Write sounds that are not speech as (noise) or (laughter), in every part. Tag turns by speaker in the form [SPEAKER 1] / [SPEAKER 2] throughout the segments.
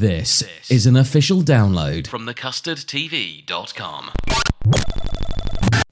[SPEAKER 1] This is an official download
[SPEAKER 2] from thecustardtv.com.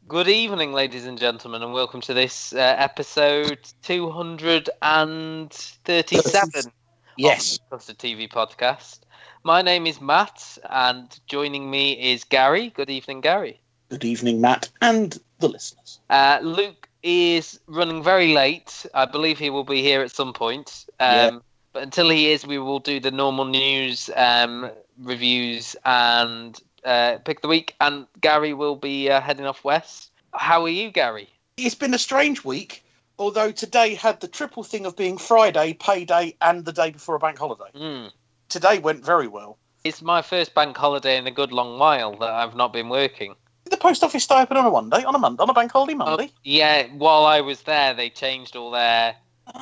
[SPEAKER 3] Good evening, ladies and gentlemen, and welcome to this uh, episode 237 (laughs)
[SPEAKER 4] Yes.
[SPEAKER 3] of the Custard TV podcast. My name is Matt, and joining me is Gary. Good evening, Gary.
[SPEAKER 4] Good evening, Matt, and the listeners.
[SPEAKER 3] Uh, Luke is running very late. I believe he will be here at some point. Um,
[SPEAKER 4] Yeah.
[SPEAKER 3] But until he is, we will do the normal news, um, reviews, and uh, pick the week. And Gary will be uh, heading off west. How are you, Gary?
[SPEAKER 4] It's been a strange week, although today had the triple thing of being Friday, payday, and the day before a bank holiday.
[SPEAKER 3] Mm.
[SPEAKER 4] Today went very well.
[SPEAKER 3] It's my first bank holiday in a good long while that I've not been working.
[SPEAKER 4] Did the post office stay open on a Monday, on a Monday, on a bank holiday Monday?
[SPEAKER 3] Yeah, while I was there, they changed all their.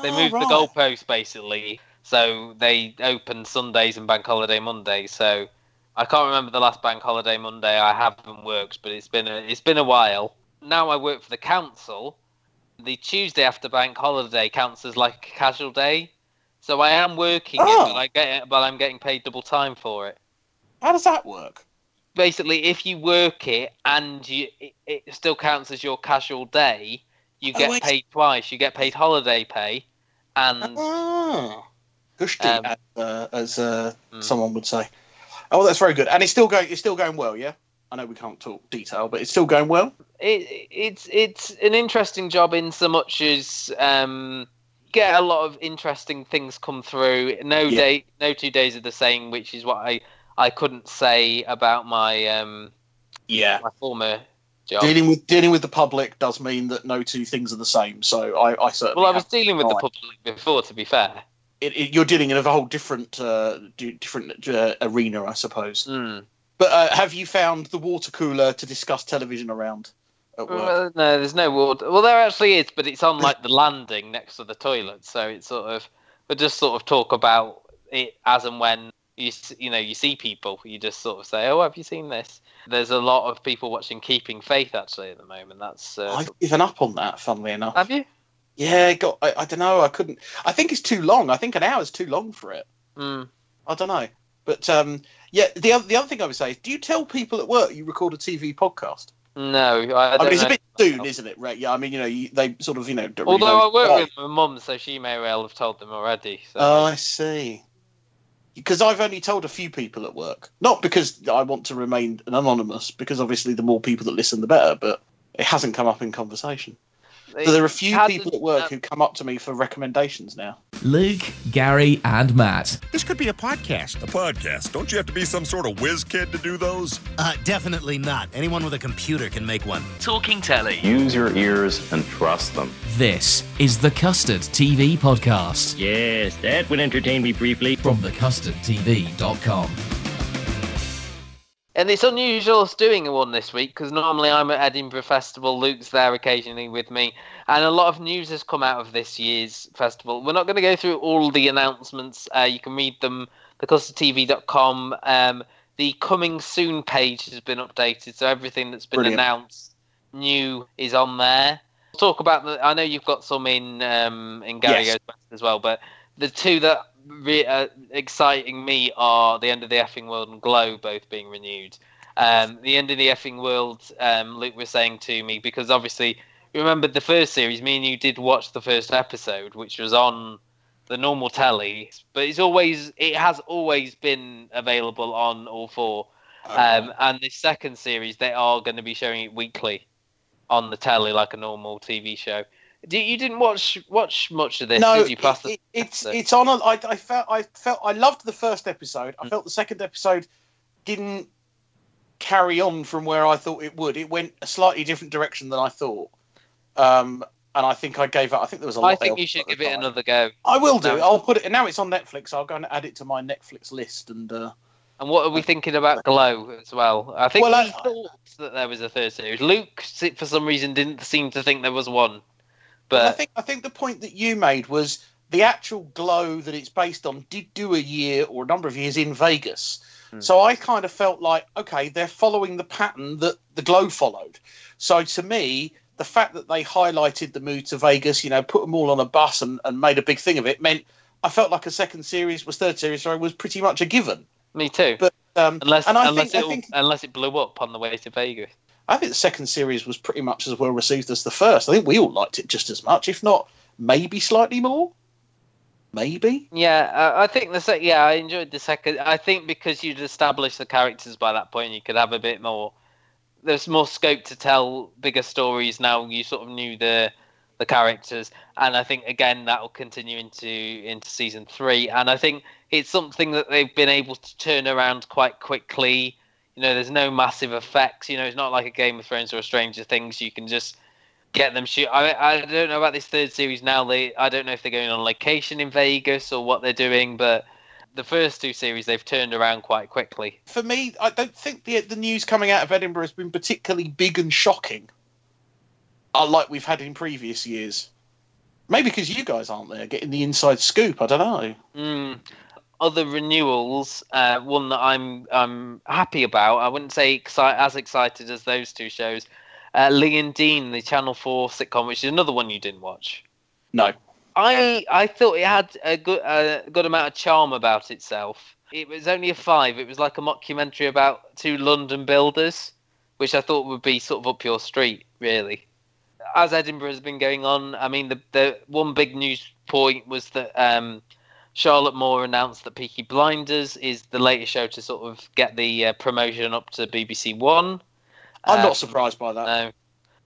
[SPEAKER 3] They
[SPEAKER 4] Oh,
[SPEAKER 3] moved
[SPEAKER 4] right.
[SPEAKER 3] the goalposts basically, so they open Sundays and bank holiday Mondays. So I can't remember the last bank holiday Monday I haven't worked, but it's been a it's been a while. Now I work for the council. The Tuesday after bank holiday counts as like a casual day, so I am working it,
[SPEAKER 4] Oh.
[SPEAKER 3] but I get but I'm getting paid double time for it.
[SPEAKER 4] How does that work?
[SPEAKER 3] basically if you work it and you it, it still counts as your casual day you
[SPEAKER 4] Oh,
[SPEAKER 3] get
[SPEAKER 4] I
[SPEAKER 3] paid twice you get paid holiday pay and
[SPEAKER 4] Ah, Gushti,
[SPEAKER 3] Um,
[SPEAKER 4] as, uh, as uh,
[SPEAKER 3] Mm.
[SPEAKER 4] someone would say. Oh, that's very good, and it's still going. It's still going well, yeah. I know we can't talk detail, but it's still going well.
[SPEAKER 3] it, it's it's an interesting job in so much as um get a lot of interesting things come through no
[SPEAKER 4] Yeah.
[SPEAKER 3] day no two days are the same which is what i i couldn't say about my um
[SPEAKER 4] Yeah.
[SPEAKER 3] my former job
[SPEAKER 4] Dealing with dealing with the public does mean that no two things are the same. So I, I certainly.
[SPEAKER 3] well i was dealing with the public before to be fair
[SPEAKER 4] it, it, you're dealing in a whole different uh, different uh, arena, I suppose.
[SPEAKER 3] mm.
[SPEAKER 4] But uh, have you found the water cooler to discuss television around at work?
[SPEAKER 3] Well, no, there's no water. Well, there actually is, but it's on like the landing next to the toilet, so it's sort of we just sort of talk about it as and when you you know you see people, you just sort of say, "Oh, have you seen this?" There's a lot of people watching Keeping Faith actually at the moment. That's uh,
[SPEAKER 4] I've given up on that, funnily enough.
[SPEAKER 3] have you?
[SPEAKER 4] Yeah, got. I, I don't know. I couldn't. I think it's too long. I think an hour is too long for it.
[SPEAKER 3] Mm.
[SPEAKER 4] I don't know. But um, yeah, the other the other thing I would say is, do you tell people at work you record a TV podcast?
[SPEAKER 3] No, I,
[SPEAKER 4] I, mean, it's
[SPEAKER 3] know.
[SPEAKER 4] a bit soon, isn't it? Right? Yeah. I mean, you know, you, they sort of, you know. don't really
[SPEAKER 3] Although
[SPEAKER 4] know
[SPEAKER 3] I work
[SPEAKER 4] why.
[SPEAKER 3] with my mum, so she may well have told them already. So.
[SPEAKER 4] Oh, I see. Because I've only told a few people at work. Not because I want to remain anonymous, because obviously the more people that listen, the better, but it hasn't come up in conversation. So there are a few
[SPEAKER 3] Hasn't-
[SPEAKER 4] people at work who come up to me for recommendations now.
[SPEAKER 1] Luke, Gary, and Matt.
[SPEAKER 5] This could be a podcast.
[SPEAKER 6] A podcast. Don't you have to be some sort of whiz kid to do those?
[SPEAKER 7] Uh, definitely not. Anyone with a computer can make one.
[SPEAKER 2] Talking Telly.
[SPEAKER 8] Use your ears and trust them.
[SPEAKER 1] This is the Custard TV podcast
[SPEAKER 9] Yes, that would entertain me briefly.
[SPEAKER 1] from thecustardtv.com.
[SPEAKER 3] And it's unusual us doing one this week because normally I'm at Edinburgh Festival. Luke's there occasionally with me, and a lot of news has come out of this year's festival. We're not going to go through all the announcements. Uh, you can read them thecustardtv.com. Um, the coming soon page has been updated, so everything that's been
[SPEAKER 4] Brilliant.
[SPEAKER 3] announced new is on there. We'll talk about the. I know you've got some in um, in Gary
[SPEAKER 4] Yes.
[SPEAKER 3] West as well, but the two that re- uh, exciting me are the end of the effing world and Glow both being renewed. Um, the end of the effing world, um, Luke was saying to me because obviously remember the first series. Me and you did watch the first episode, which was on the normal telly, but it's always it has always been available on all four. Um, and the second series, they are going to be showing it weekly on the telly like a normal TV show. You didn't watch watch much of this,
[SPEAKER 4] no,
[SPEAKER 3] did you? Past
[SPEAKER 4] it,
[SPEAKER 3] the
[SPEAKER 4] it's
[SPEAKER 3] episode?
[SPEAKER 4] it's on. A, I, I felt I felt I loved the first episode.
[SPEAKER 3] Mm.
[SPEAKER 4] I felt the second episode didn't carry on from where I thought it would. It went a slightly different direction than I thought. Um, and I think I gave up. I think there was a lot.
[SPEAKER 3] I think you should give it another go.
[SPEAKER 4] I will do.
[SPEAKER 3] No.
[SPEAKER 4] I'll put it. Now it's on Netflix. I'll go and add it to my Netflix list. And uh,
[SPEAKER 3] And what are we thinking about Glow as well? I think
[SPEAKER 4] Well, I-
[SPEAKER 3] thought that there was a third series. Luke, for some reason, didn't seem to think there was one.
[SPEAKER 4] I
[SPEAKER 3] But
[SPEAKER 4] think I think the point that you made was the actual glow that it's based on did do a year or a number of years in Vegas.
[SPEAKER 3] Hmm.
[SPEAKER 4] So I kind of felt like, okay, they're following the pattern that the glow followed. So to me, the fact that they highlighted the move to Vegas, you know, put them all on a bus and, and made a big thing of it, meant I felt like a second series was third series, sorry, was pretty much a given.
[SPEAKER 3] me too.
[SPEAKER 4] But um,
[SPEAKER 3] unless
[SPEAKER 4] and I
[SPEAKER 3] unless
[SPEAKER 4] think,
[SPEAKER 3] it
[SPEAKER 4] I think
[SPEAKER 3] unless it blew up on the way to Vegas.
[SPEAKER 4] I think the second series was pretty much as well received as the first. I think we all liked it just as much, if not maybe slightly more. Maybe.
[SPEAKER 3] Yeah, uh, I think the sec- yeah, I enjoyed the second. I think because you'd established the characters by that point, you could have a bit more. There's more scope to tell bigger stories now. You sort of knew the the characters, and I think again that will continue into into season three. And I think it's something that they've been able to turn around quite quickly. You know, there's no massive effects. You know, it's not like a Game of Thrones or a Stranger Things. You can just get them shoot. I I don't know about this third series now. They I don't know if they're going on location in Vegas or what they're doing, but the first two series they've turned around quite quickly.
[SPEAKER 4] For me, I don't think the the news coming out of Edinburgh has been particularly big and shocking, like we've had in previous years. Maybe because you guys aren't there getting the inside scoop. I don't know.
[SPEAKER 3] Mm. Other renewals, uh, one that I'm I'm happy about. I wouldn't say exci- as excited as those two shows. Uh, Lee and Dean, the Channel Four sitcom, which is another one you didn't watch.
[SPEAKER 4] No.
[SPEAKER 3] I I thought it had a good a good amount of charm about itself. It was only a five. It was like a mockumentary about two London builders, which I thought would be sort of up your street, really. As Edinburgh has been going on, I mean, the the one big news point was that um, Charlotte Moore announced that Peaky Blinders is the latest show to sort of get the uh, promotion up to BBC One.
[SPEAKER 4] I'm not surprised by that.
[SPEAKER 3] no.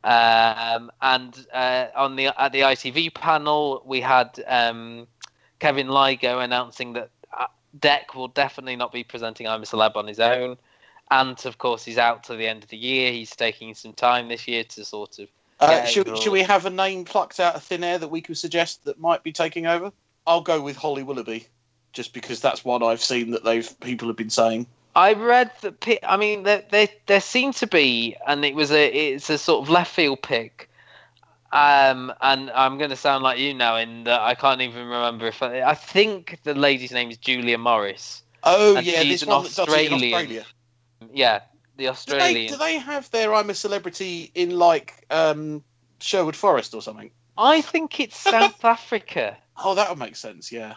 [SPEAKER 3] Um, and uh, on the at the ITV panel, we had um, Kevin Lygo announcing that uh, Dec will definitely not be presenting I'm a Celeb on his own. And of course, he's out to the end of the year. He's taking some time this year to sort of.
[SPEAKER 4] Uh, should, should we have a name plucked out of thin air that we could suggest that might be taking over? I'll go with Holly Willoughby, just because that's what I've seen that they've people have been saying.
[SPEAKER 3] I read that. I mean, there, there there seemed to be, and it was a it's a sort of left field pick. Um, and I'm going to sound like you now in that I can't even remember if I, I think the lady's name is Julia Morris.
[SPEAKER 4] Oh yeah,
[SPEAKER 3] she's
[SPEAKER 4] this
[SPEAKER 3] an
[SPEAKER 4] one it in
[SPEAKER 3] Australian.
[SPEAKER 4] Australia.
[SPEAKER 3] Yeah, the
[SPEAKER 4] Do they,
[SPEAKER 3] Australian.
[SPEAKER 4] do they have their I'm a Celebrity in like um, Sherwood Forest or something?
[SPEAKER 3] I think it's South (laughs) Africa.
[SPEAKER 4] Oh, that would make sense. Yeah,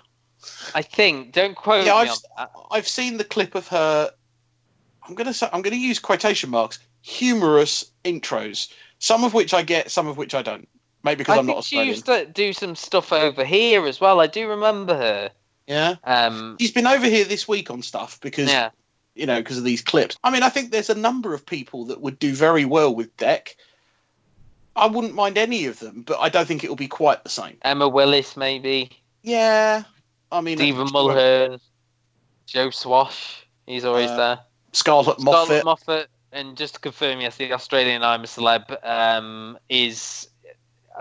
[SPEAKER 3] I think. Don't quote
[SPEAKER 4] yeah.
[SPEAKER 3] me
[SPEAKER 4] I've
[SPEAKER 3] on that.
[SPEAKER 4] I've seen the clip of her. I'm gonna say I'm gonna use quotation marks. Humorous intros, some of which I get, some of which I don't. Maybe because
[SPEAKER 3] I
[SPEAKER 4] I'm not
[SPEAKER 3] think she used to do some stuff over here as well. I do remember her.
[SPEAKER 4] Yeah,
[SPEAKER 3] Um,
[SPEAKER 4] she's been over here this week on stuff because
[SPEAKER 3] yeah.
[SPEAKER 4] you know because of these clips. I mean, I think there's a number of people that would do very well with Dec. I wouldn't mind any of them, but I don't think it will be quite the same.
[SPEAKER 3] Emma Willis, maybe.
[SPEAKER 4] Yeah, I mean,
[SPEAKER 3] Stephen Mulhern, Joe Swash. He's always
[SPEAKER 4] Uh,
[SPEAKER 3] there.
[SPEAKER 4] Scarlett Moffat.
[SPEAKER 3] Scarlett Moffat, and just to confirm, yes, the Australian I'm a Celeb um, is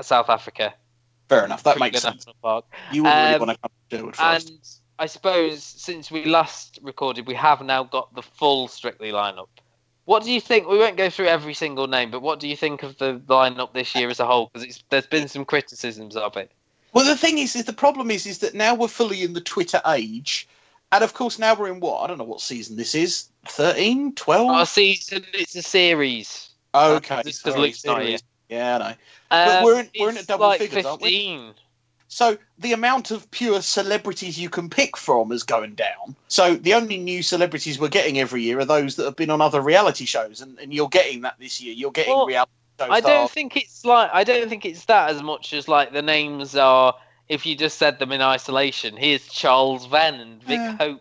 [SPEAKER 3] South Africa.
[SPEAKER 4] Fair enough. That makes sense.
[SPEAKER 3] Park.
[SPEAKER 4] You wouldn't really
[SPEAKER 3] Um,
[SPEAKER 4] want to come to Sherwood Forest.
[SPEAKER 3] And I suppose since we last recorded, we have now got the full Strictly lineup. What do you think? We won't go through every single name, but what do you think of the lineup this year as a whole? Because there's been some criticisms of it.
[SPEAKER 4] Well, the thing is, is the problem is, is that now we're fully in the Twitter age, and of course now we're in what I don't know what season this is 13, 12?
[SPEAKER 3] Not a season, it's a series.
[SPEAKER 4] okay,
[SPEAKER 3] just 'cause
[SPEAKER 4] sorry,
[SPEAKER 3] Luke's not here.
[SPEAKER 4] Yeah, I know. But
[SPEAKER 3] Um,
[SPEAKER 4] we're in- we're in at double
[SPEAKER 3] like
[SPEAKER 4] figures, aren't we?
[SPEAKER 3] 15.
[SPEAKER 4] So the amount of pure celebrities you can pick from is going down. So the only new celebrities we're getting every year are those that have been on other reality shows, and, and you're getting that this year. You're getting
[SPEAKER 3] Well,
[SPEAKER 4] reality show
[SPEAKER 3] I don't think it's like I don't think it's that as much as like the names are if you just said them in isolation. Here's Charles Venn and Vick
[SPEAKER 4] Yeah.
[SPEAKER 3] Hope.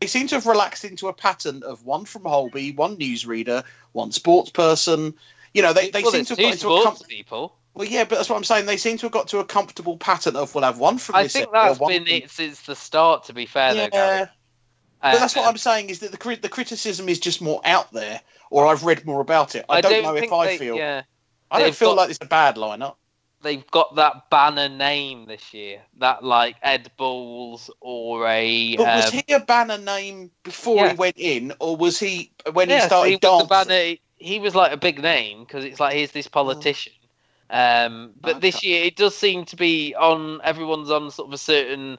[SPEAKER 4] They seem to have relaxed into a pattern of one from Holby, one newsreader, one sports person. You know, they, they
[SPEAKER 3] well,
[SPEAKER 4] seem to have got into a com-
[SPEAKER 3] people.
[SPEAKER 4] Well, yeah, but that's what I'm saying. They seem to have got to a comfortable pattern of we'll have one from this.
[SPEAKER 3] I
[SPEAKER 4] think
[SPEAKER 3] that's been
[SPEAKER 4] from-
[SPEAKER 3] it since the start. To be fair, though,
[SPEAKER 4] Yeah,
[SPEAKER 3] Gary.
[SPEAKER 4] but that's
[SPEAKER 3] Uh,
[SPEAKER 4] what I'm saying is that the crit- the criticism is just more out there, or I've read more about it. I, don't, know if I
[SPEAKER 3] they-
[SPEAKER 4] feel.
[SPEAKER 3] Yeah,
[SPEAKER 4] I don't feel
[SPEAKER 3] got-
[SPEAKER 4] like it's a bad lineup.
[SPEAKER 3] they've got that banner name this year. That like Ed Balls or a.
[SPEAKER 4] But was
[SPEAKER 3] um,
[SPEAKER 4] he a banner name before
[SPEAKER 3] yeah.
[SPEAKER 4] he went in, or was he when
[SPEAKER 3] yeah,
[SPEAKER 4] he
[SPEAKER 3] so
[SPEAKER 4] started
[SPEAKER 3] he was
[SPEAKER 4] dancing?
[SPEAKER 3] the banner. He was like a big name because it's like he's this politician. Um, but this year it does seem to be on everyone's on sort of a certain,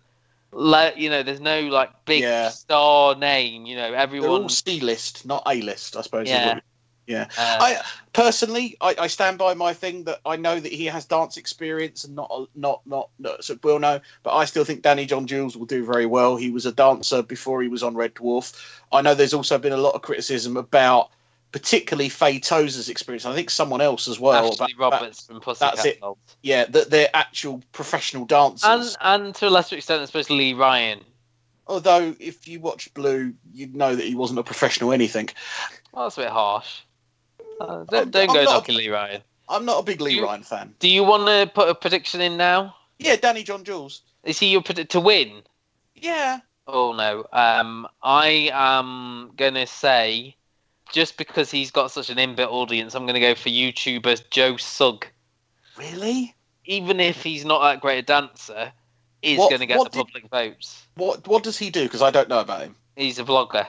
[SPEAKER 3] le- you know, there's no like big
[SPEAKER 4] Yeah.
[SPEAKER 3] star name. You know,
[SPEAKER 4] They're
[SPEAKER 3] everyone.
[SPEAKER 4] all C list, not A list, I suppose.
[SPEAKER 3] Yeah.
[SPEAKER 4] Yeah.
[SPEAKER 3] uh,
[SPEAKER 4] I personally, I, I stand by my thing that I know that he has dance experience and not not not, not so will know, but I still think Danny John Jules will do very well. He was a dancer before he was on Red Dwarf. I know there's also been a lot of criticism about particularly Faye Tozer's experience. I think someone else as well.
[SPEAKER 3] Ashley
[SPEAKER 4] about-
[SPEAKER 3] Roberts from Pussycat
[SPEAKER 4] that's it.
[SPEAKER 3] Dolls.
[SPEAKER 4] yeah, that they're actual professional dancers.
[SPEAKER 3] And and to a lesser extent, I suppose Lee Ryan.
[SPEAKER 4] Although if you watch Blue, you'd know that he wasn't a professional anything.
[SPEAKER 3] Well, that's a bit harsh. Uh, don't
[SPEAKER 4] I'm-
[SPEAKER 3] don't
[SPEAKER 4] I'm
[SPEAKER 3] go knocking Lee Ryan.
[SPEAKER 4] I'm not a big Lee
[SPEAKER 3] You-
[SPEAKER 4] Ryan fan.
[SPEAKER 3] Do you want to put a prediction in now?
[SPEAKER 4] Yeah, Danny John Jules.
[SPEAKER 3] Is he your predict to win?
[SPEAKER 4] Yeah.
[SPEAKER 3] Oh no. Um, I am gonna say, just because he's got such an inbuilt audience, I'm gonna go for YouTuber Joe Sugg.
[SPEAKER 4] Really?
[SPEAKER 3] Even if he's not that great a dancer, is
[SPEAKER 4] What-
[SPEAKER 3] gonna get the
[SPEAKER 4] did-
[SPEAKER 3] public votes.
[SPEAKER 4] What What does he do? Because I don't know about him.
[SPEAKER 3] He's a vlogger.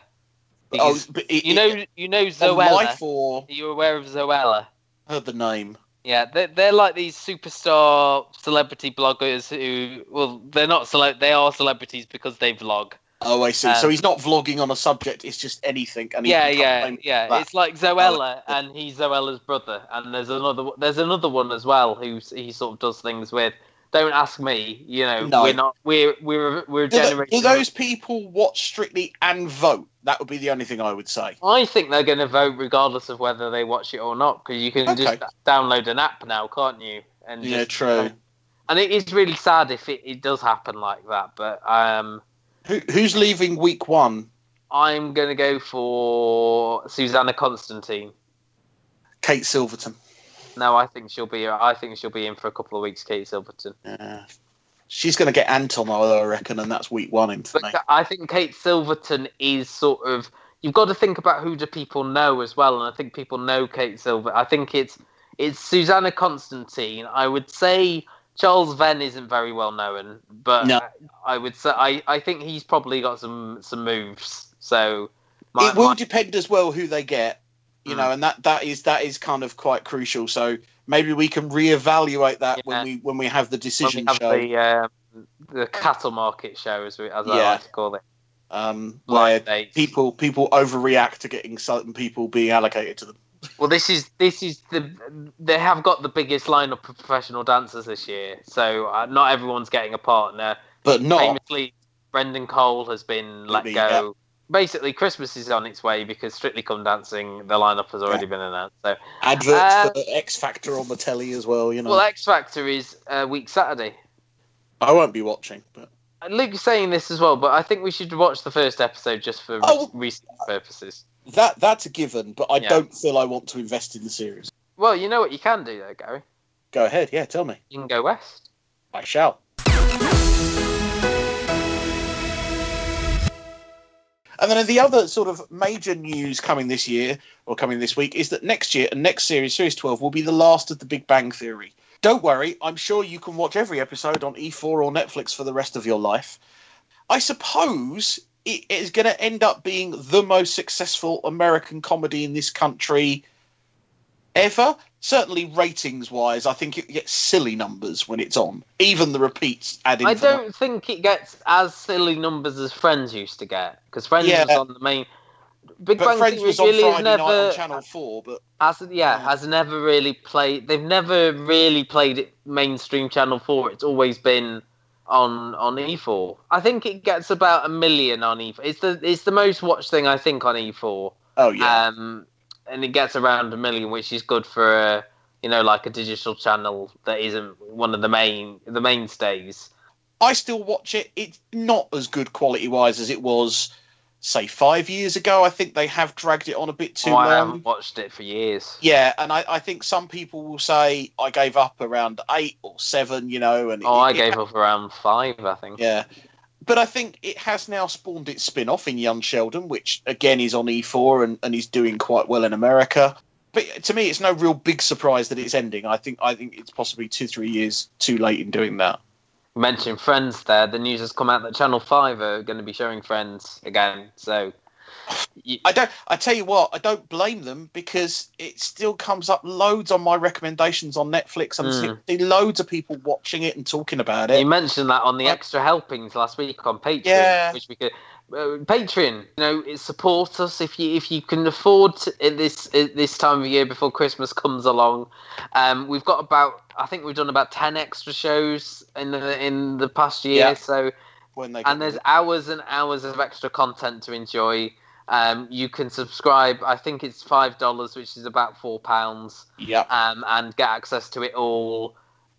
[SPEAKER 4] Oh,
[SPEAKER 3] He's-
[SPEAKER 4] it-
[SPEAKER 3] you know,
[SPEAKER 4] it-
[SPEAKER 3] you know Zoella.
[SPEAKER 4] Or
[SPEAKER 3] Are you aware of Zoella?
[SPEAKER 4] heard the name.
[SPEAKER 3] Yeah, they're, they're like these superstar celebrity bloggers who, well, they're not cele- they are celebrities because they vlog.
[SPEAKER 4] Oh, I see. so
[SPEAKER 3] Um,
[SPEAKER 4] he's not vlogging on a subject. It's just anything. And
[SPEAKER 3] yeah, yeah, yeah.
[SPEAKER 4] that.
[SPEAKER 3] It's like Zoella, and he's Zoella's brother, and there's another there's another one as well who he sort of does things with. Don't ask me. You know,
[SPEAKER 4] No.
[SPEAKER 3] we're not we're we're we're a
[SPEAKER 4] Do, do those people watch Strictly and vote? That would be the only thing I would say.
[SPEAKER 3] I think they're going to vote regardless of whether they watch it or not, because you can just download an app now, can't you? And
[SPEAKER 4] Yeah,
[SPEAKER 3] just-
[SPEAKER 4] true.
[SPEAKER 3] And it is really sad if it, it does happen like that, but um.
[SPEAKER 4] Who, who's leaving week one?
[SPEAKER 3] I'm going to go for Susannah Constantine.
[SPEAKER 4] Kate Silverton.
[SPEAKER 3] No, I think she'll be. I think she'll be in for a couple of weeks. Kate Silverton.
[SPEAKER 4] Yeah. She's going to get Anton, I reckon, and that's week one in for
[SPEAKER 3] But
[SPEAKER 4] me.
[SPEAKER 3] I think Kate Silverton is sort of. You've got to think about who do people know as well, and I think people know Kate Silver. I think it's it's Susannah Constantine. I would say Charles Venn isn't very well known, but
[SPEAKER 4] No.
[SPEAKER 3] I would say I, I think he's probably got some some moves. So my,
[SPEAKER 4] it will
[SPEAKER 3] my-
[SPEAKER 4] depend as well who they get, you
[SPEAKER 3] Mm.
[SPEAKER 4] know, and that that is that is kind of quite crucial. So maybe we can reevaluate that
[SPEAKER 3] Yeah.
[SPEAKER 4] when we when we have the decision
[SPEAKER 3] have
[SPEAKER 4] show.
[SPEAKER 3] the um, the cattle market show, as we as I like to call it.
[SPEAKER 4] um, where people people overreact to getting certain people being allocated to them.
[SPEAKER 3] Well, this is this is the they have got the biggest lineup of professional dancers this year, so uh, not everyone's getting a partner.
[SPEAKER 4] But not
[SPEAKER 3] Famously, Brendan Cole has been let
[SPEAKER 4] Maybe,
[SPEAKER 3] go.
[SPEAKER 4] yeah.
[SPEAKER 3] Basically, Christmas is on its way because Strictly Come Dancing, the lineup has already been announced. So,
[SPEAKER 4] adverts
[SPEAKER 3] Uh,
[SPEAKER 4] for X Factor on the telly as well. You know,
[SPEAKER 3] well, X Factor is uh, week Saturday.
[SPEAKER 4] I won't be watching, but
[SPEAKER 3] Luke's saying this as well, but I think we should watch the first episode just for
[SPEAKER 4] Oh.
[SPEAKER 3] research purposes.
[SPEAKER 4] That that's a given. But I
[SPEAKER 3] Yeah.
[SPEAKER 4] don't feel I want to invest in the series.
[SPEAKER 3] Well, you know what you can do though, Gary.
[SPEAKER 4] Go ahead, yeah, tell me.
[SPEAKER 3] You can go west.
[SPEAKER 4] I shall. And then the other sort of major news coming this year or coming this week is that next year and next series, Series 12, will be the last of the Big Bang Theory. Don't worry, I'm sure you can watch every episode on E4 or Netflix for the rest of your life. I suppose it is going to end up being the most successful American comedy in this country ever. Certainly, ratings wise, I think it gets silly numbers when it's on. Even the repeats add in.
[SPEAKER 3] I don't think it gets as silly numbers as Friends used to get because Friends
[SPEAKER 4] Yeah.
[SPEAKER 3] was on the main. Big
[SPEAKER 4] But
[SPEAKER 3] Bang
[SPEAKER 4] Friends
[SPEAKER 3] Theory
[SPEAKER 4] was on
[SPEAKER 3] really
[SPEAKER 4] Friday night
[SPEAKER 3] never
[SPEAKER 4] on Channel Four, but
[SPEAKER 3] has yeah has never really played. They've never really played it mainstream Channel Four. It's always been on on E4. I think it gets about a million on E4. It's the it's the most watched thing I think on E4.
[SPEAKER 4] oh yeah,
[SPEAKER 3] Um, and it gets around a million, which is good for a, you know like a digital channel that isn't one of the main the mainstays.
[SPEAKER 4] I still watch it. It's not as good quality wise as it was, say, five years ago. I think they have dragged it on a bit too
[SPEAKER 3] Oh, I
[SPEAKER 4] long.
[SPEAKER 3] haven't watched it for years.
[SPEAKER 4] Yeah, and I, I think some people will say I gave up around eight or seven, you know, and
[SPEAKER 3] Oh,
[SPEAKER 4] it-
[SPEAKER 3] I
[SPEAKER 4] it
[SPEAKER 3] gave
[SPEAKER 4] ha-
[SPEAKER 3] up around five, I think.
[SPEAKER 4] Yeah, but I think it has now spawned its spin-off in Young Sheldon, which again is on E4 and, and is doing quite well in America. But to me, it's no real big surprise that it's ending. I think I think it's possibly two three years too late in doing that.
[SPEAKER 3] Mentioned Friends there. The news has come out that Channel 5 are going to be showing Friends again. So, you,
[SPEAKER 4] I don't. I tell you what, I don't blame them because it still comes up loads on my recommendations on Netflix. and
[SPEAKER 3] Mm.
[SPEAKER 4] see loads of people watching it and talking about it.
[SPEAKER 3] you mentioned that on the extra helpings last week on Patreon,
[SPEAKER 4] Yeah.
[SPEAKER 3] which we could. Uh, Patreon, you know, it support us if you if you can afford to, at this at this time of year before Christmas comes along. Um, we've got about I think we've done about ten extra shows in the in the past year.
[SPEAKER 4] Yeah.
[SPEAKER 3] So
[SPEAKER 4] when they
[SPEAKER 3] and there's hours and hours of extra content to enjoy. Um, you can subscribe. I think it's five dollars, which is about four pounds.
[SPEAKER 4] Yeah.
[SPEAKER 3] Um, and get access to it all.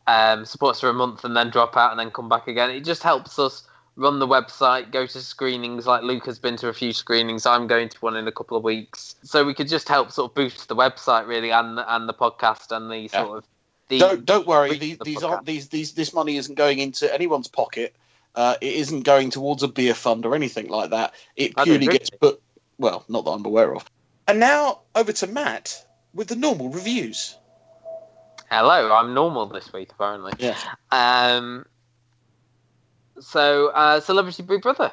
[SPEAKER 3] Um, support us for a month and then drop out and then come back again. It just helps us run the website, go to screenings. Like Luke has been to a few screenings. I'm going to one in a couple of weeks. So we could just help sort of boost the website really and and the podcast and the sort of. The,
[SPEAKER 4] don't don't worry. These,
[SPEAKER 3] the
[SPEAKER 4] these aren't these these this money isn't going into anyone's pocket. Uh, it isn't going towards a beer fund or anything like that. It purely
[SPEAKER 3] drink
[SPEAKER 4] gets put. Well, not that I'm aware of. And now over to Matt with the normal reviews.
[SPEAKER 3] Hello, I'm normal this week apparently.
[SPEAKER 4] Yeah.
[SPEAKER 3] Um. So, uh, Celebrity Big Brother,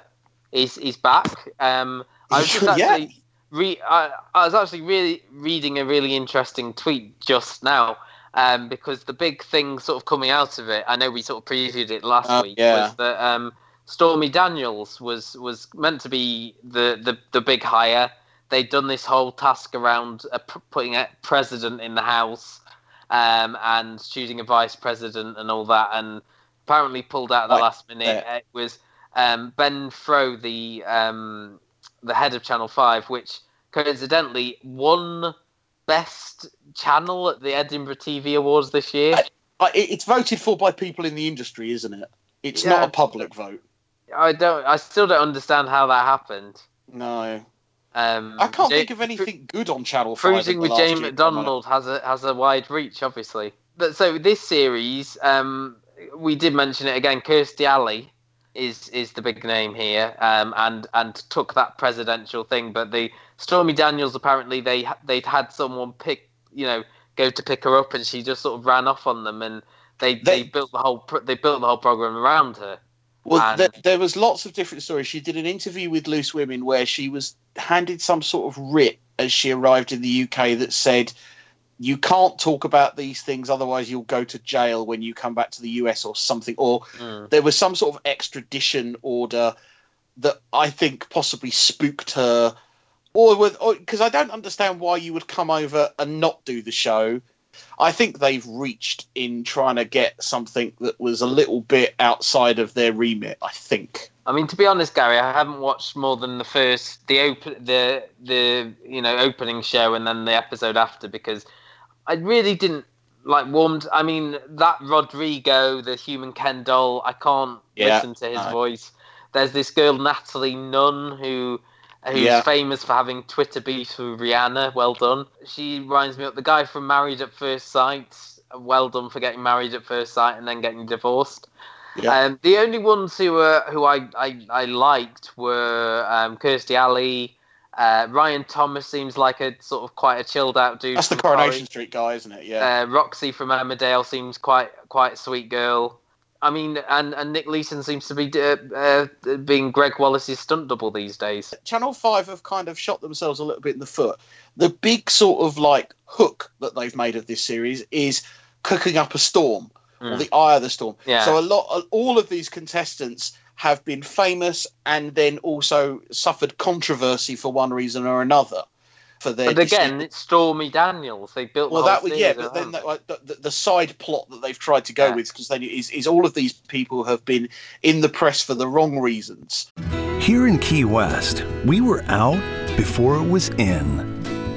[SPEAKER 3] he's he's back. Um, I was just (laughs)
[SPEAKER 4] Yeah.
[SPEAKER 3] actually re- I, I was actually really reading a really interesting tweet just now. Um, because the big thing sort of coming out of it, I know we sort of previewed it last
[SPEAKER 4] Uh,
[SPEAKER 3] week,
[SPEAKER 4] yeah.
[SPEAKER 3] was that um, Stormy Daniels was was meant to be the the, the big hire. They'd done this whole task around uh, putting a president in the house um, and choosing a vice president and all that, and apparently pulled out at the
[SPEAKER 4] Right,
[SPEAKER 3] last minute.
[SPEAKER 4] yeah.
[SPEAKER 3] It was um, Ben Frow, the um, the head of Channel Five, which coincidentally won best channel at the Edinburgh TV Awards this year.
[SPEAKER 4] It- it's voted for by people in the industry, isn't it? It's
[SPEAKER 3] Yeah.
[SPEAKER 4] not a public vote.
[SPEAKER 3] I don't. I still don't understand how that happened.
[SPEAKER 4] No,
[SPEAKER 3] Um,
[SPEAKER 4] I can't
[SPEAKER 3] Ja-
[SPEAKER 4] think of anything good on Channel Five.
[SPEAKER 3] Cruising
[SPEAKER 4] in
[SPEAKER 3] with Jane McDonald has a has a wide reach, obviously. But so this series, um, we did mention it again. Kirstie Alley is is the big name here, um, and and took that presidential thing. But the Stormy Daniels apparently they they'd had someone pick you know go to pick her up, and she just sort of ran off on them, and they they, built the whole they built the whole program around her.
[SPEAKER 4] Well,
[SPEAKER 3] And-
[SPEAKER 4] there, there was lots of different stories. She did an interview with Loose Women where she was handed some sort of writ as she arrived in the UK that said, "You can't talk about these things, otherwise you'll go to jail when you come back to the US or something." Or
[SPEAKER 3] Mm.
[SPEAKER 4] there was some sort of extradition order that I think possibly spooked her, or with because I don't understand why you would come over and not do the show. I think they've reached in trying to get something that was a little bit outside of their remit. I think.
[SPEAKER 3] I mean, to be honest, Gary, I haven't watched more than the first, the open, the the you know opening show, and then the episode after because I really didn't like warmed. I mean, that Rodrigo, the human Ken doll, I can't
[SPEAKER 4] Yeah,
[SPEAKER 3] listen to his voice. There's this girl Natalie Nunn who who's
[SPEAKER 4] Yeah.
[SPEAKER 3] famous for having Twitter beef with Rihanna. Well done. She reminds me of the guy from Married at First Sight. Well done for getting married at first sight and then getting divorced.
[SPEAKER 4] Yeah.
[SPEAKER 3] Um, the only ones who were who I I, I liked were um, Kirstie Alley. Uh, Ryan Thomas seems like a sort of quite a chilled out dude.
[SPEAKER 4] That's the Coronation. Street guy, isn't it? Yeah.
[SPEAKER 3] Uh, Roxy from Emmerdale seems quite quite a sweet girl. I mean, and, and Nick Leeson seems to be uh, uh, being Gregg Wallace's stunt double these days.
[SPEAKER 4] Channel Five have kind of shot themselves a little bit in the foot. The big sort of like hook that they've made of this series is cooking up a storm or
[SPEAKER 3] Mm.
[SPEAKER 4] the eye of the storm.
[SPEAKER 3] Yeah.
[SPEAKER 4] So a lot, all of these contestants have been famous and then also suffered controversy for one reason or another. For their
[SPEAKER 3] But again,
[SPEAKER 4] distinct-
[SPEAKER 3] it's Stormy Daniels. They built.
[SPEAKER 4] well,
[SPEAKER 3] the whole
[SPEAKER 4] that was yeah, but then
[SPEAKER 3] around
[SPEAKER 4] the, like, the, the, the side plot that they've tried to go
[SPEAKER 3] Yeah.
[SPEAKER 4] with because then is, is all of these people have been in the press for the wrong reasons.
[SPEAKER 10] Here in Key West, we were out before it was in.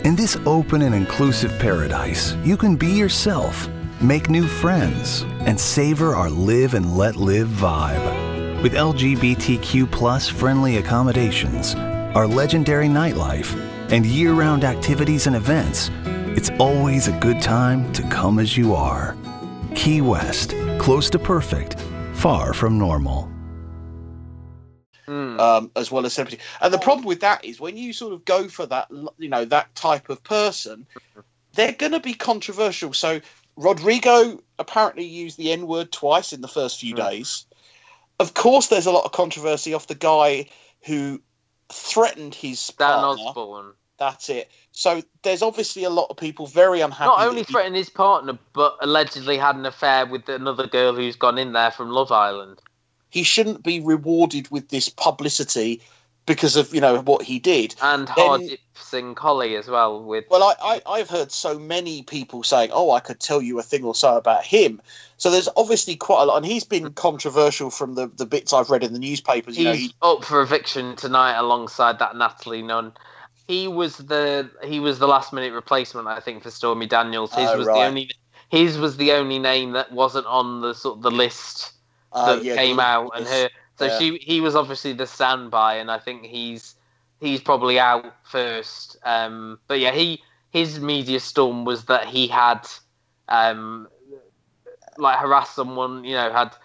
[SPEAKER 10] In this open and inclusive paradise, you can be yourself, make new friends, and savor our live and let live vibe. With LGBTQ plus friendly accommodations, our legendary nightlife, and year round activities and events, it's always a good time to come as you are. Key West, close to perfect, far from normal.
[SPEAKER 4] Um, as well as celebrity, and the problem with that is when you sort of go for that, you know, that type of person, they're going to be controversial. So Rodrigo apparently used the N word twice in the first few days. Of course, there's a lot of controversy off the guy who threatened his
[SPEAKER 3] Dan
[SPEAKER 4] partner.
[SPEAKER 3] Osborne.
[SPEAKER 4] That's it. So there's obviously a lot of people very unhappy.
[SPEAKER 3] Not only
[SPEAKER 4] he-
[SPEAKER 3] threatened his partner, but allegedly had an affair with another girl who's gone in there from Love Island.
[SPEAKER 4] he shouldn't be rewarded with this publicity because of you know what he did.
[SPEAKER 3] And Hardeep Singh Kohli as well. With
[SPEAKER 4] Well, I, I I've heard so many people saying, "Oh, I could tell you a thing or so about him." So there's obviously quite a lot, and he's been controversial from the the bits I've read in the newspapers. You know,
[SPEAKER 3] he's
[SPEAKER 4] he,
[SPEAKER 3] up for eviction tonight alongside that Natalie Nunn. He was the he was the last minute replacement, I think, for Stormy Daniels. His
[SPEAKER 4] Oh,
[SPEAKER 3] was
[SPEAKER 4] right.
[SPEAKER 3] the only his was the only name that wasn't on the sort of the list
[SPEAKER 4] uh,
[SPEAKER 3] that
[SPEAKER 4] yeah,
[SPEAKER 3] came out, and her. So
[SPEAKER 4] yeah.
[SPEAKER 3] she he was obviously the standby, and I think he's he's probably out first. Um, but yeah, he his media storm was that he had um, like harassed someone. You know, had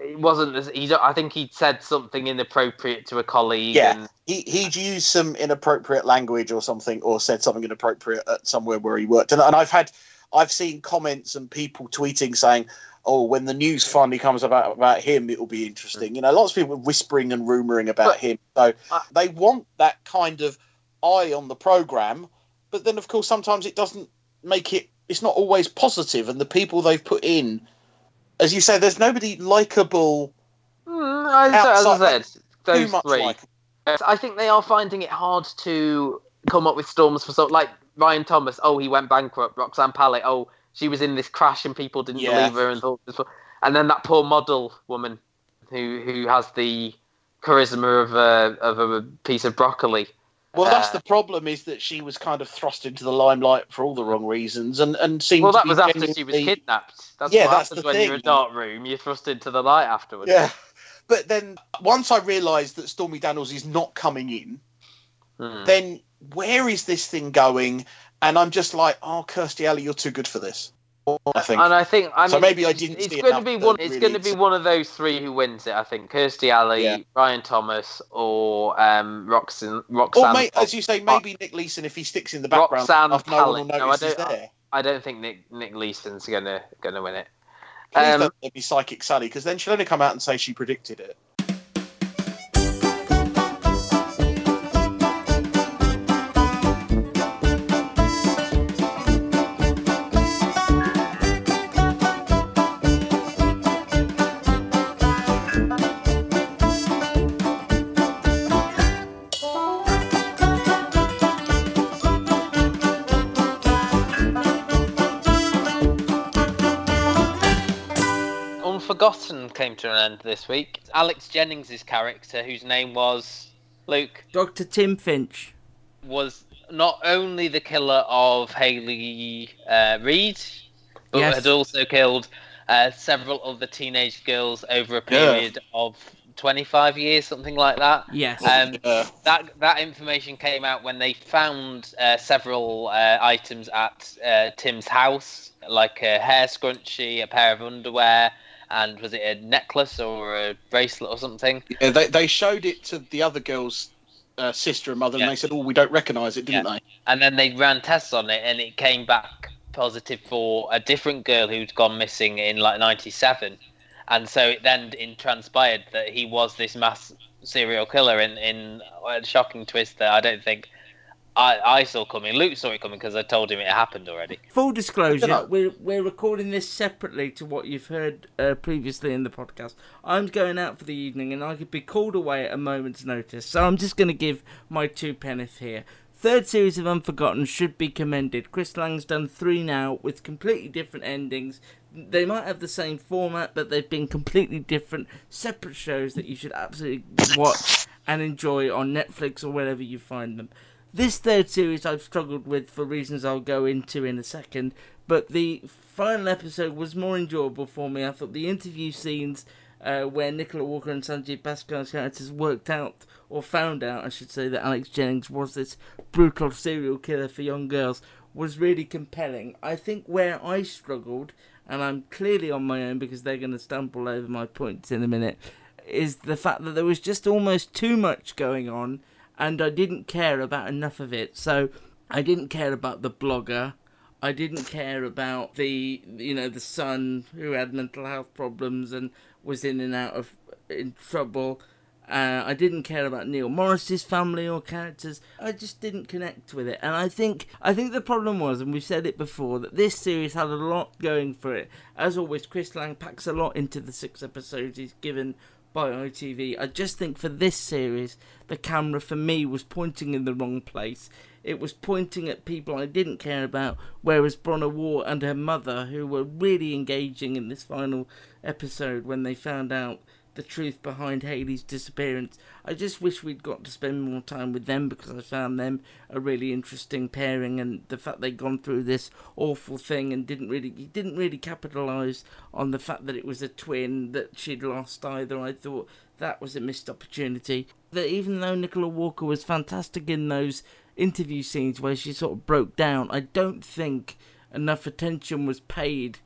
[SPEAKER 3] it wasn't. as- He I think he'd said something inappropriate to a colleague.
[SPEAKER 4] Yeah.
[SPEAKER 3] and,
[SPEAKER 4] he he'd used some inappropriate language or something, or said something inappropriate at somewhere where he worked, and, and I've had I've seen comments and people tweeting saying. Oh, when the news finally comes about about him, it will be interesting. You know, lots of people whispering and rumoring about
[SPEAKER 3] But-
[SPEAKER 4] him. So
[SPEAKER 3] Uh,
[SPEAKER 4] they want that kind of eye on the program, but then of course sometimes it doesn't make it. It's not always positive, and the people they've put in, as you say, there's nobody likable.
[SPEAKER 3] Mm, as I said, those three.
[SPEAKER 4] like.
[SPEAKER 3] I think they are finding it hard to come up with storms for so like Ryan Thomas. Oh, he went bankrupt. Roxanne Pallett. Oh, she was in this crash and people didn't
[SPEAKER 4] Yeah.
[SPEAKER 3] believe her and thought. this And then that poor model woman who who has the charisma of a of a piece of broccoli.
[SPEAKER 4] Well, that's
[SPEAKER 3] Uh,
[SPEAKER 4] the problem is that she was kind of thrust into the limelight for all the wrong reasons, and and seemed.
[SPEAKER 3] Well, that was after she was kidnapped. That's
[SPEAKER 4] Yeah,
[SPEAKER 3] what
[SPEAKER 4] that's
[SPEAKER 3] happens
[SPEAKER 4] the
[SPEAKER 3] when you're in a dark room. You're thrust into the light afterwards.
[SPEAKER 4] Yeah, but then once I realised that Stormy Daniels is not coming in,
[SPEAKER 3] Hmm.
[SPEAKER 4] then where is this thing going? And I'm just like, oh, Kirstie Alley, you're too good for this. I think.
[SPEAKER 3] And I think I mean,
[SPEAKER 4] So maybe I didn't
[SPEAKER 3] It's going to be one. It's
[SPEAKER 4] really
[SPEAKER 3] going to be one of those three who wins it. I think Kirstie Alley,
[SPEAKER 4] Yeah.
[SPEAKER 3] Ryan Thomas, or um, Roxanne. Roxanne.
[SPEAKER 4] or may, as you say, maybe Nick Leeson if he sticks in the background,
[SPEAKER 3] Roxanne
[SPEAKER 4] enough, no one will.
[SPEAKER 3] No, I don't.
[SPEAKER 4] there.
[SPEAKER 3] I don't think Nick Nick Leeson's gonna gonna win it.
[SPEAKER 4] Please
[SPEAKER 3] Um,
[SPEAKER 4] don't me psychic Sally because then she'll only come out and say she predicted it.
[SPEAKER 3] Unforgotten came to an end this week. Alex Jennings' character, whose name was Luke,
[SPEAKER 5] Dr. Tim Finch.
[SPEAKER 3] was not only the killer of Haley uh, Reid, but
[SPEAKER 5] Yes.
[SPEAKER 3] had also killed uh, several other teenage girls over a period of 25 years, something like that.
[SPEAKER 5] Yes.
[SPEAKER 3] Um,
[SPEAKER 4] Uh,
[SPEAKER 3] that that information came out when they found uh, several uh, items at uh, Tim's house, like a hair scrunchie, a pair of underwear, and was it a necklace or a bracelet or something?
[SPEAKER 4] yeah, they they showed it to the other girl's uh, sister and mother,
[SPEAKER 3] Yeah.
[SPEAKER 4] and they said, "Oh, we don't recognise it, didn't they?"
[SPEAKER 3] And then they ran tests on it, and it came back positive for a different girl who'd gone missing in like '97, and so it then in transpired that he was this mass serial killer. In in a shocking twist that I don't think I I saw coming. Luke saw it coming because I told him it happened already.
[SPEAKER 5] Full disclosure, we're, we're recording this separately to what you've heard uh, previously in the podcast. I'm going out for the evening and I could be called away at a moment's notice, so I'm just going to give my two penneth here. Third series of Unforgotten should be commended. Chris Lang's done three now with completely different endings. They might have the same format, but they've been completely different, separate shows that you should absolutely watch and enjoy on Netflix or wherever you find them. This third series I've struggled with for reasons I'll go into in a second, but the final episode was more enjoyable for me. I thought the interview scenes uh, where Nicola Walker and Sanjeev Bhaskar's characters worked out, or found out, I should say, that Alex Jennings was this brutal serial killer for young girls, was really compelling. I think where I struggled, and I'm clearly on my own because they're going to stumble over my points in a minute, is the fact that there was just almost too much going on, and I didn't care about enough of it. So I didn't care about the blogger. I didn't care about the you know the son who had mental health problems and was in and out of in trouble. Uh, I didn't care about Neil Morrissey's family or characters. I just didn't connect with it, and I think I think the problem was, and we've said it before, that this series had a lot going for it. As always, Chris Lang packs a lot into the six episodes he's given by ITV. I just think for this series, the camera for me was pointing in the wrong place. It was pointing at people I didn't care about, whereas Bronagh Waugh and her mother, who were really engaging in this final episode when they found out the truth behind Haley's disappearance. I just wish we'd got to spend more time with them because I found them a really interesting pairing, and the fact they'd gone through this awful thing and didn't really didn't really capitalise on the fact that it was a twin that she'd lost either. I thought that was a missed opportunity. That even though Nicola Walker was fantastic in those interview scenes where she sort of broke down, I don't think enough attention was paid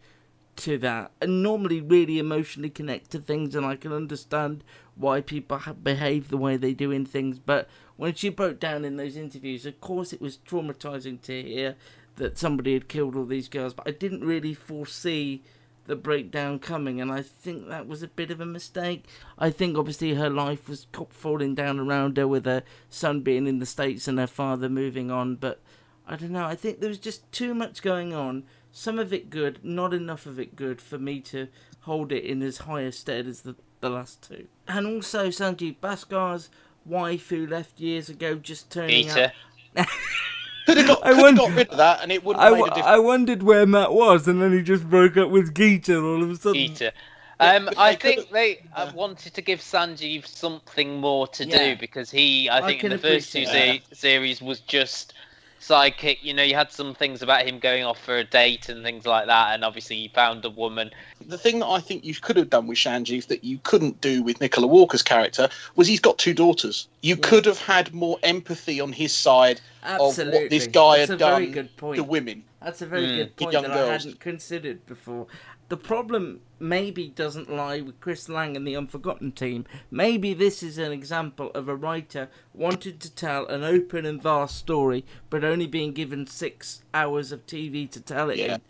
[SPEAKER 5] to that. And normally really emotionally connect to things and I can understand why people behave the way they do in things. But when she broke down in those interviews of course it was traumatizing to hear that somebody had killed all these girls. But I didn't really foresee the breakdown coming and I think that was a bit of a mistake. I think obviously her life was falling down around her with her son being in the states and her father moving on. But I don't know I think there was just too much going on some of it good, not enough of it good for me to hold it in as high a stead as the, the last two. And also Sanjeev Bhaskar's wife who left years ago just turning
[SPEAKER 4] Geeta.
[SPEAKER 5] up. (laughs)
[SPEAKER 4] Could have got, (laughs)
[SPEAKER 5] I
[SPEAKER 4] could have
[SPEAKER 5] wonder-
[SPEAKER 4] got rid of that, and it wouldn't
[SPEAKER 5] I,
[SPEAKER 4] have made a
[SPEAKER 5] w-
[SPEAKER 4] difference.
[SPEAKER 5] I wondered where Matt was, and then he just broke up with Geeta all of a sudden.
[SPEAKER 3] Geeta. Um, I think they uh, wanted to give Sanjeev something more to
[SPEAKER 5] Yeah.
[SPEAKER 3] do because he, I
[SPEAKER 5] I
[SPEAKER 3] think, in the first two se- series was just sidekick. You know, you had some things about him going off for a date and things like that, and obviously he found a woman.
[SPEAKER 4] The thing that I think you could have done with Sanjeev that you couldn't do with Nicola Walker's character was he's got two daughters. You could have had more empathy on his side of what this guy
[SPEAKER 5] That's
[SPEAKER 4] had
[SPEAKER 5] a very
[SPEAKER 4] done
[SPEAKER 5] good point.
[SPEAKER 4] to women.
[SPEAKER 5] That's a very
[SPEAKER 3] Mm.
[SPEAKER 5] good point
[SPEAKER 4] Young
[SPEAKER 5] that I hadn't considered before. The problem maybe doesn't lie with Chris Lang and the Unforgotten team. Maybe this is an example of a writer wanted to tell an open and vast story, but only being given six hours of TV to tell it
[SPEAKER 4] Yeah.
[SPEAKER 5] in.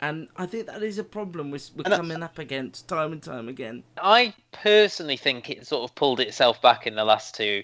[SPEAKER 5] And I think that is a problem we're, we're
[SPEAKER 4] I-
[SPEAKER 5] coming up against time and time again.
[SPEAKER 3] I personally think it sort of pulled itself back in the last two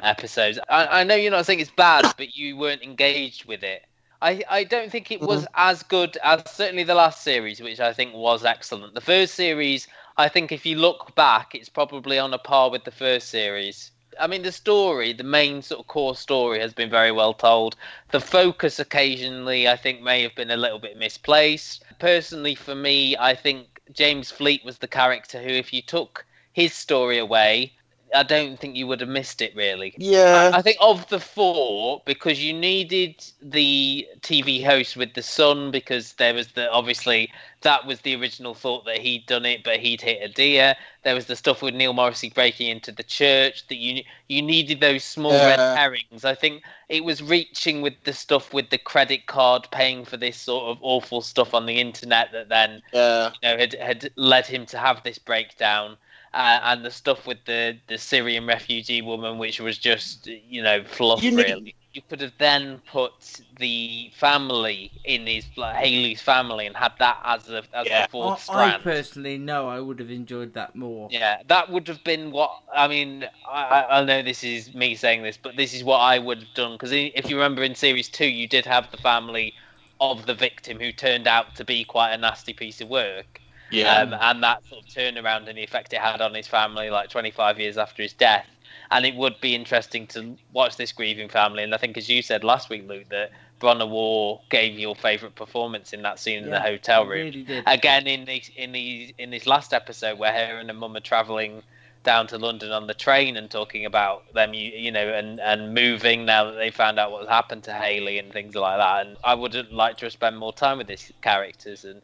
[SPEAKER 3] episodes. I, I know you're not saying it's bad, but you weren't engaged with it. I, I don't think it was mm-hmm. as good as certainly the last series, which I think was excellent. The first series, I think if you look back, it's probably on a par with the first series. I mean, the story, the main sort of core story, has been very well told. The focus occasionally, I think, may have been a little bit misplaced. Personally, for me, I think James Fleet was the character who, if you took his story away, I don't think you would have missed it really.
[SPEAKER 4] Yeah.
[SPEAKER 3] I think of the four, because you needed the TV host with the son, because there was the obviously that was the original thought that he'd done it, but he'd hit a deer. There was the stuff with Neil Morrissey breaking into the church that you you needed those small red herrings. I think it was reaching with the stuff with the credit card paying for this sort of awful stuff on the internet that then
[SPEAKER 4] Yeah.
[SPEAKER 3] you know had had led him to have this breakdown. Uh, and the stuff with the, the Syrian refugee woman, which was just you know fluff,
[SPEAKER 4] You need-
[SPEAKER 3] really. You could have then put the family in his like Haley's family and had that as a as
[SPEAKER 4] Yeah.
[SPEAKER 3] the fourth
[SPEAKER 5] I, I
[SPEAKER 3] strand.
[SPEAKER 5] personally know I would have enjoyed that more.
[SPEAKER 3] Yeah, that would have been what I mean. I, I I know this is me saying this, but this is what I would have done because if you remember in series two, you did have the family of the victim who turned out to be quite a nasty piece of work.
[SPEAKER 4] Yeah.
[SPEAKER 3] Um, and that sort of turnaround and the effect it had on his family, like 25 years after his death. And it would be interesting to watch this grieving family. And I think, as you said last week, Luke, that Bronagh Waugh gave your favourite performance in that scene in the hotel room
[SPEAKER 5] really did.
[SPEAKER 3] again in the in the in this last episode where her and her mum are traveling down to London on the train and talking about them you, you know and and moving now that they found out what happened to Haley and things like that and I would have liked to spend more time with these characters and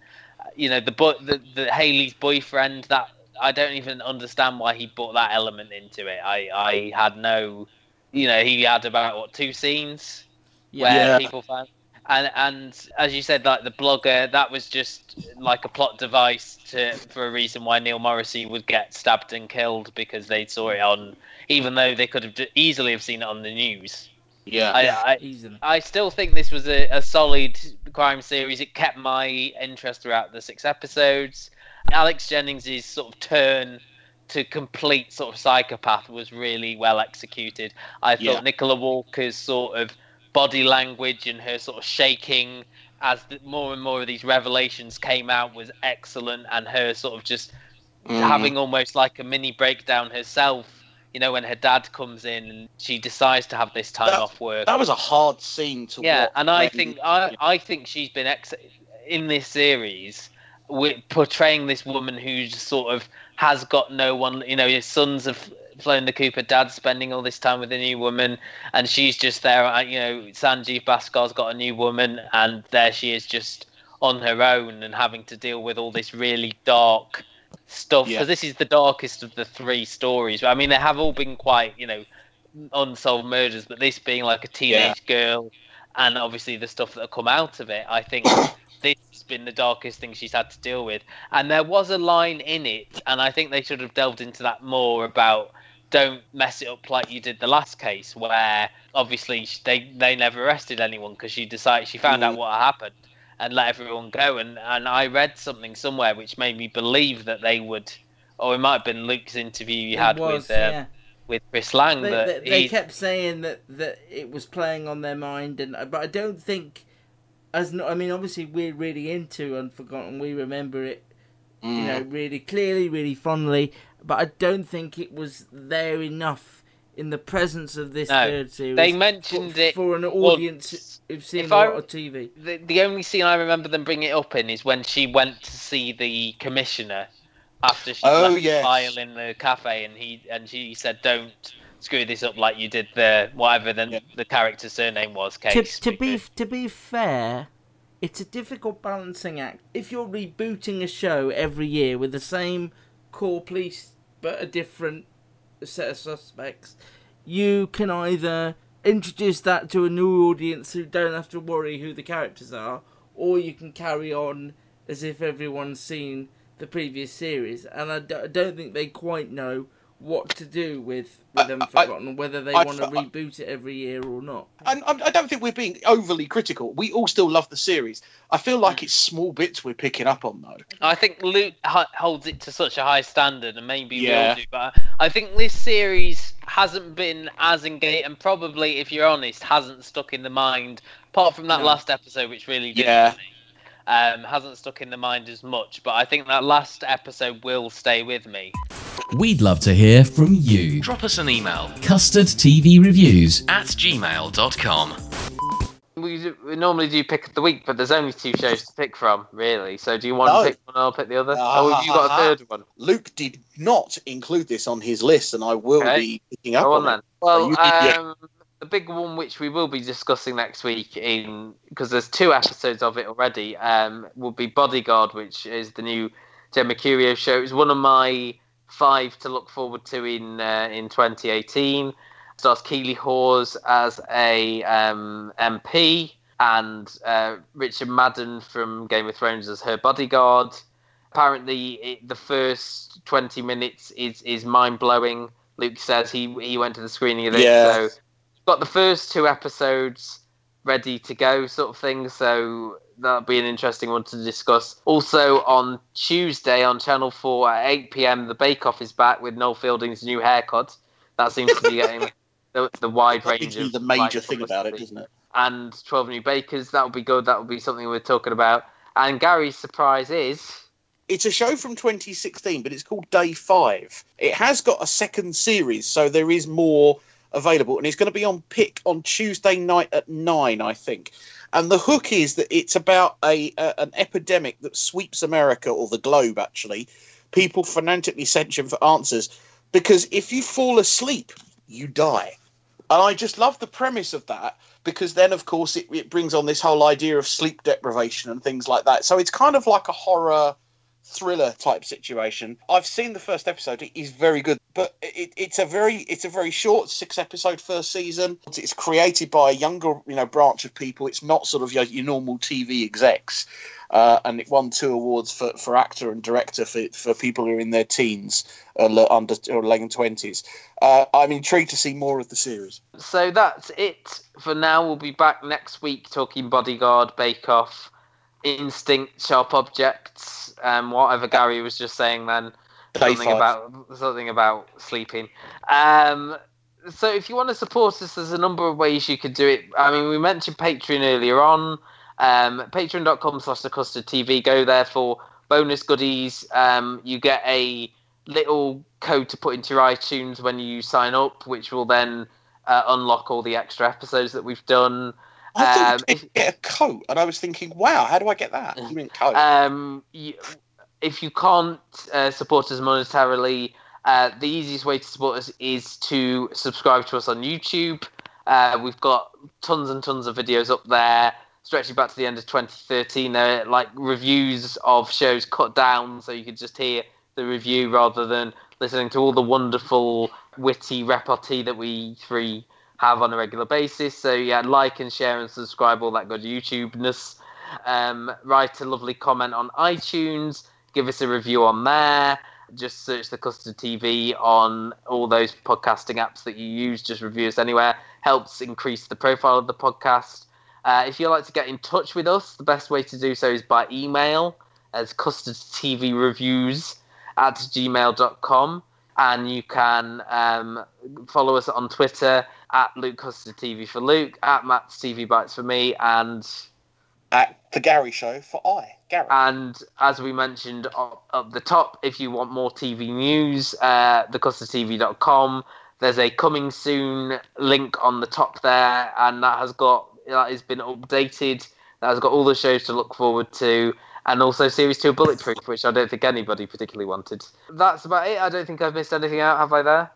[SPEAKER 3] you know the boy the, the Haley's boyfriend that I don't even understand why he brought that element into it. I I had no, you know, he had about what two scenes where
[SPEAKER 4] Yeah.
[SPEAKER 3] people found. And and as you said, like the blogger, that was just like a plot device to for a reason why Neil Morrissey would get stabbed and killed because they saw it on, even though they could have easily have seen it on the news.
[SPEAKER 4] Yeah.
[SPEAKER 3] I, I, I still think this was a, a solid crime series. It kept my interest throughout the six episodes. Alex Jennings' sort of turn to complete sort of psychopath was really well executed. I thought
[SPEAKER 4] Yeah.
[SPEAKER 3] Nicola Walker's sort of body language and her sort of shaking as the, more and more of these revelations came out was excellent, and her sort of just
[SPEAKER 4] Mhm.
[SPEAKER 3] having almost like a mini breakdown herself. You know, when her dad comes in and she decides to have this time
[SPEAKER 4] That-
[SPEAKER 3] off work.
[SPEAKER 4] That was a hard scene to
[SPEAKER 3] Yeah,
[SPEAKER 4] watch.
[SPEAKER 3] and I think I I think she's been ex- in this series with portraying this woman who's sort of has got no one. You know, his sons have flown the coop. Cooper, dad's spending all this time with a new woman, and she's just there. uh, You know, Sanjeev Bhaskar's got a new woman, and there she is just on her own and having to deal with all this really dark stuff
[SPEAKER 4] Yeah.
[SPEAKER 3] because this is the darkest of the three stories. I mean, they have all been quite, you know, unsolved murders, but this being like a teenage girl, and obviously the stuff that come out of it, I think (coughs) this has been the darkest thing she's had to deal with. And there was a line in it, and I think they should have delved into that more about don't mess it up like you did the last case, where obviously they they never arrested anyone because she decided she found out
[SPEAKER 4] Mm.
[SPEAKER 3] what happened and let everyone go. And and I read something somewhere which made me believe that they would, or it might have been Luke's interview you
[SPEAKER 5] It
[SPEAKER 3] had
[SPEAKER 5] was,
[SPEAKER 3] with uh,
[SPEAKER 5] yeah.
[SPEAKER 3] with Chris Lang
[SPEAKER 5] They,
[SPEAKER 3] that
[SPEAKER 5] they, they
[SPEAKER 3] he,
[SPEAKER 5] kept saying that, that it was playing on their mind, and but I don't think, as no, I mean, obviously we're really into Unforgotten. We remember it, you
[SPEAKER 4] Mm.
[SPEAKER 5] know, really clearly, really fondly. But I don't think it was there enough in the presence of this
[SPEAKER 3] No,
[SPEAKER 5] third series.
[SPEAKER 3] they mentioned
[SPEAKER 5] for,
[SPEAKER 3] it
[SPEAKER 5] for an
[SPEAKER 3] once.
[SPEAKER 5] audience who've seen
[SPEAKER 3] If
[SPEAKER 5] a
[SPEAKER 3] I-
[SPEAKER 5] lot of TV.
[SPEAKER 3] the, the only scene I remember them bringing it up in is when she went to see the commissioner after she
[SPEAKER 4] Oh,
[SPEAKER 3] left
[SPEAKER 4] yes.
[SPEAKER 3] the file in the cafe, and he and she said, "Don't screw this up like you did the whatever the the character's surname was."
[SPEAKER 5] to, to be to be fair, it's a difficult balancing act. If you're rebooting a show every year with the same core police but a different set of suspects, you can either introduce that to a new audience who don't have to worry who the characters are, or you can carry on as if everyone's seen the previous series. And I, d- I don't think they quite know what to do with with Unforgotten, whether they
[SPEAKER 4] I-
[SPEAKER 5] want to
[SPEAKER 4] I-
[SPEAKER 5] reboot it every year or not.
[SPEAKER 4] And I I don't think we're being overly critical. We all still love the series. I feel like it's small bits we're picking up on, though.
[SPEAKER 3] I think Luke holds it to such a high standard, and maybe we
[SPEAKER 4] Yeah.
[SPEAKER 3] all do. But I think this series hasn't been as engaged, and probably, if you're honest, hasn't stuck in the mind. Apart from that
[SPEAKER 4] No.
[SPEAKER 3] last episode, which really did
[SPEAKER 4] Yeah.
[SPEAKER 3] um, hasn't stuck in the mind as much. But I think that last episode will stay with me.
[SPEAKER 1] We'd love to hear from you.
[SPEAKER 2] Drop us an email
[SPEAKER 1] custardtvreviews
[SPEAKER 2] at gmail.com.
[SPEAKER 3] We, do- we normally do pick of the week, but there's only two shows to pick from, really. So do you want
[SPEAKER 4] No.
[SPEAKER 3] to pick one, and I'll pick the other? oh, have you got a third one?
[SPEAKER 4] Luke did not include this on his list, and I will
[SPEAKER 3] Okay.
[SPEAKER 4] be picking up
[SPEAKER 3] Go
[SPEAKER 4] on,
[SPEAKER 3] on then.
[SPEAKER 4] it.
[SPEAKER 3] Well,
[SPEAKER 4] you- yeah.
[SPEAKER 3] um, the big one which we will be discussing next week, in because there's two episodes of it already, um, will be Bodyguard, which is the new Jed Mercurio show. It's one of my five to look forward to in uh, in 2018. Stars Keeley Hawes as a um, MP and uh, Richard Madden from Game of Thrones as her bodyguard. Apparently, it, the first 20 minutes is is mind blowing. Luke says he he went to the screening of it,
[SPEAKER 4] Yeah.
[SPEAKER 3] so got the first two episodes ready to go, sort of thing. So that'll be an interesting one to discuss. Also on Tuesday on Channel Four at 8 p.m. the Bake Off is back with Noel Fielding's new haircut. That seems to be (laughs) getting the, the wide
[SPEAKER 4] That
[SPEAKER 3] range
[SPEAKER 4] seems to be
[SPEAKER 3] of
[SPEAKER 4] the major thing about it, doesn't it?
[SPEAKER 3] And 12 new bakers. That would be good. That would be something we're talking about. And Gary's surprise is
[SPEAKER 4] It's a show from 2016, but it's called Day Five. It has got a second series, so there is more available, and it's going to be on Pick on Tuesday night at nine, I think. And the hook is that it's about a, an epidemic that sweeps America or the globe. Actually, people frantically searching for answers because if you fall asleep, you die. And I just love the premise of that because then, of course, it, it brings on this whole idea of sleep deprivation and things like that. So it's kind of like a horror thriller type situation. I've seen the first episode; it is very good, but it, it's a very it's a very short six episode first season. It's created by a younger you know branch of people. It's not sort of your, your normal TV execs. Uh, and it won two awards for, for actor and director for, for people who are in their teens uh, under or late twenties. Uh, I'm intrigued to see more of the series.
[SPEAKER 3] So that's it for now. We'll be back next week talking Bodyguard, Bake Off, Instinct, Sharp Objects, um, whatever Gary was just saying then. Something about something about sleeping. Um, so if you want to support us, there's a number of ways you could do it. I mean, we mentioned Patreon earlier on. Um, Patreon.com slash the custard TV. Go there for bonus goodies. Um, you get a little code to put into your iTunes when you sign up, which will then uh, unlock all the extra episodes that we've done.
[SPEAKER 4] I um, if, get a coat, and I was thinking, wow, how do I get that? You mean coat?
[SPEAKER 3] Um, you, if you can't uh, support us monetarily, uh, the easiest way to support us is to subscribe to us on YouTube. Uh, we've got tons and tons of videos up there stretching back to the end of 2013. They're like reviews of shows cut down, so you could just hear the review rather than listening to all the wonderful, witty repartee that we three have on a regular basis. So yeah, like and share and subscribe, all that good YouTube-ness. Um, write a lovely comment on iTunes. Give us a review on there. Just search the Custard TV on all those podcasting apps that you use. Just review us anywhere. Helps increase the profile of the podcast. Uh, if you'd like to get in touch with us, the best way to do so is by email as custardtvreviews at gmail.com. And you can um, follow us on Twitter at Luke Custard TV for Luke, at Matt's TV Bites for me, and
[SPEAKER 4] at The Gary Show for I, Gary.
[SPEAKER 3] And as we mentioned up, up the top, if you want more TV news, uh, thecustardtv.com. There's a coming soon link on the top there, and that has got that has been updated. That has got all the shows to look forward to, and also Series Two Bulletproof, which I don't think anybody particularly wanted. That's about it. I don't think I've missed anything out, have I? There.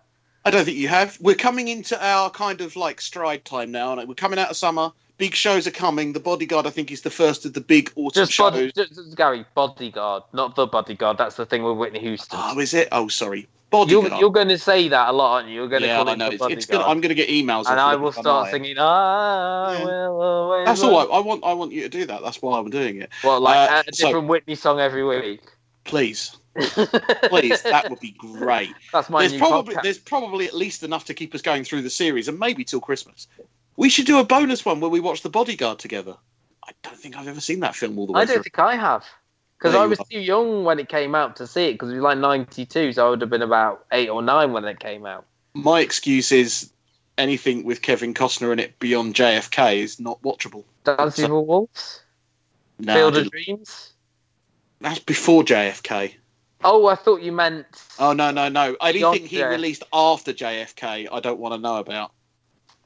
[SPEAKER 4] I don't think you have. We're coming into our kind of like stride time now. and We're coming out of summer. Big shows are coming. The Bodyguard, I think, is the first of the big autumn
[SPEAKER 3] just
[SPEAKER 4] shows.
[SPEAKER 3] Body, just, Gary, Bodyguard, not the Bodyguard. That's the thing with Whitney Houston.
[SPEAKER 4] Oh, is it? Oh, sorry.
[SPEAKER 3] You're, you're, going to say that a lot, aren't you? You're going to
[SPEAKER 4] yeah,
[SPEAKER 3] call
[SPEAKER 4] I know. It's, it's gonna, I'm going to get emails,
[SPEAKER 3] and I will start singing. I yeah. will always.
[SPEAKER 4] That's all. I, I, want. I want you to do that. That's why I'm doing it.
[SPEAKER 3] Well, like uh, a different so, Whitney song every week.
[SPEAKER 4] Please, please, that would be great. (laughs)
[SPEAKER 3] That's my
[SPEAKER 4] there's probably
[SPEAKER 3] podcast.
[SPEAKER 4] there's probably at least enough to keep us going through the series, and maybe till Christmas. We should do a bonus one where we watch The Bodyguard together. I don't think I've ever seen that film all the way.
[SPEAKER 3] I don't
[SPEAKER 4] through.
[SPEAKER 3] think I have. Because I was too young when it came out to see it, because it was like 92, so I would have been about eight or nine when it came out.
[SPEAKER 4] My excuse is anything with Kevin Costner in it beyond JFK is not watchable.
[SPEAKER 3] Dancing so, with Wolves?
[SPEAKER 4] No,
[SPEAKER 3] Field of Dreams?
[SPEAKER 4] That's before JFK.
[SPEAKER 3] Oh, I thought you meant.
[SPEAKER 4] Oh, no, no, no. Anything he released after JFK, I don't want to know about.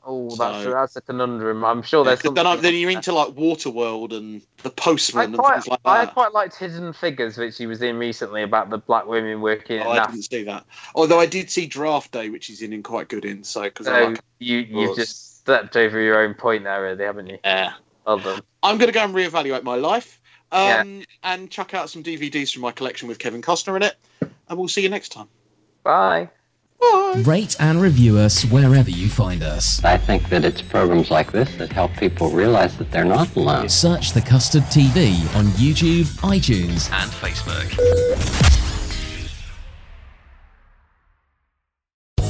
[SPEAKER 3] Oh, that's so, that's a conundrum. I'm sure there's.
[SPEAKER 4] Yeah, then, then, you're into like Waterworld and The Postman
[SPEAKER 3] quite,
[SPEAKER 4] and things like that.
[SPEAKER 3] I quite liked Hidden Figures, which he was in recently about the black women working.
[SPEAKER 4] Oh, I didn't see that. Although I did see Draft Day, which he's in in quite good in. So because
[SPEAKER 3] so
[SPEAKER 4] like
[SPEAKER 3] you you've just stepped over your own point there, really, haven't you?
[SPEAKER 4] Yeah.
[SPEAKER 3] Well done.
[SPEAKER 4] I'm going to go and reevaluate my life. Um, yeah. and chuck out some DVDs from my collection with Kevin Costner in it, and we'll see you next time.
[SPEAKER 3] Bye.
[SPEAKER 4] Bye.
[SPEAKER 1] Rate and review us wherever you find us.
[SPEAKER 8] I think that it's programs like this that help people realize that they're not alone.
[SPEAKER 1] Search the Custard TV on YouTube, iTunes,
[SPEAKER 2] and Facebook.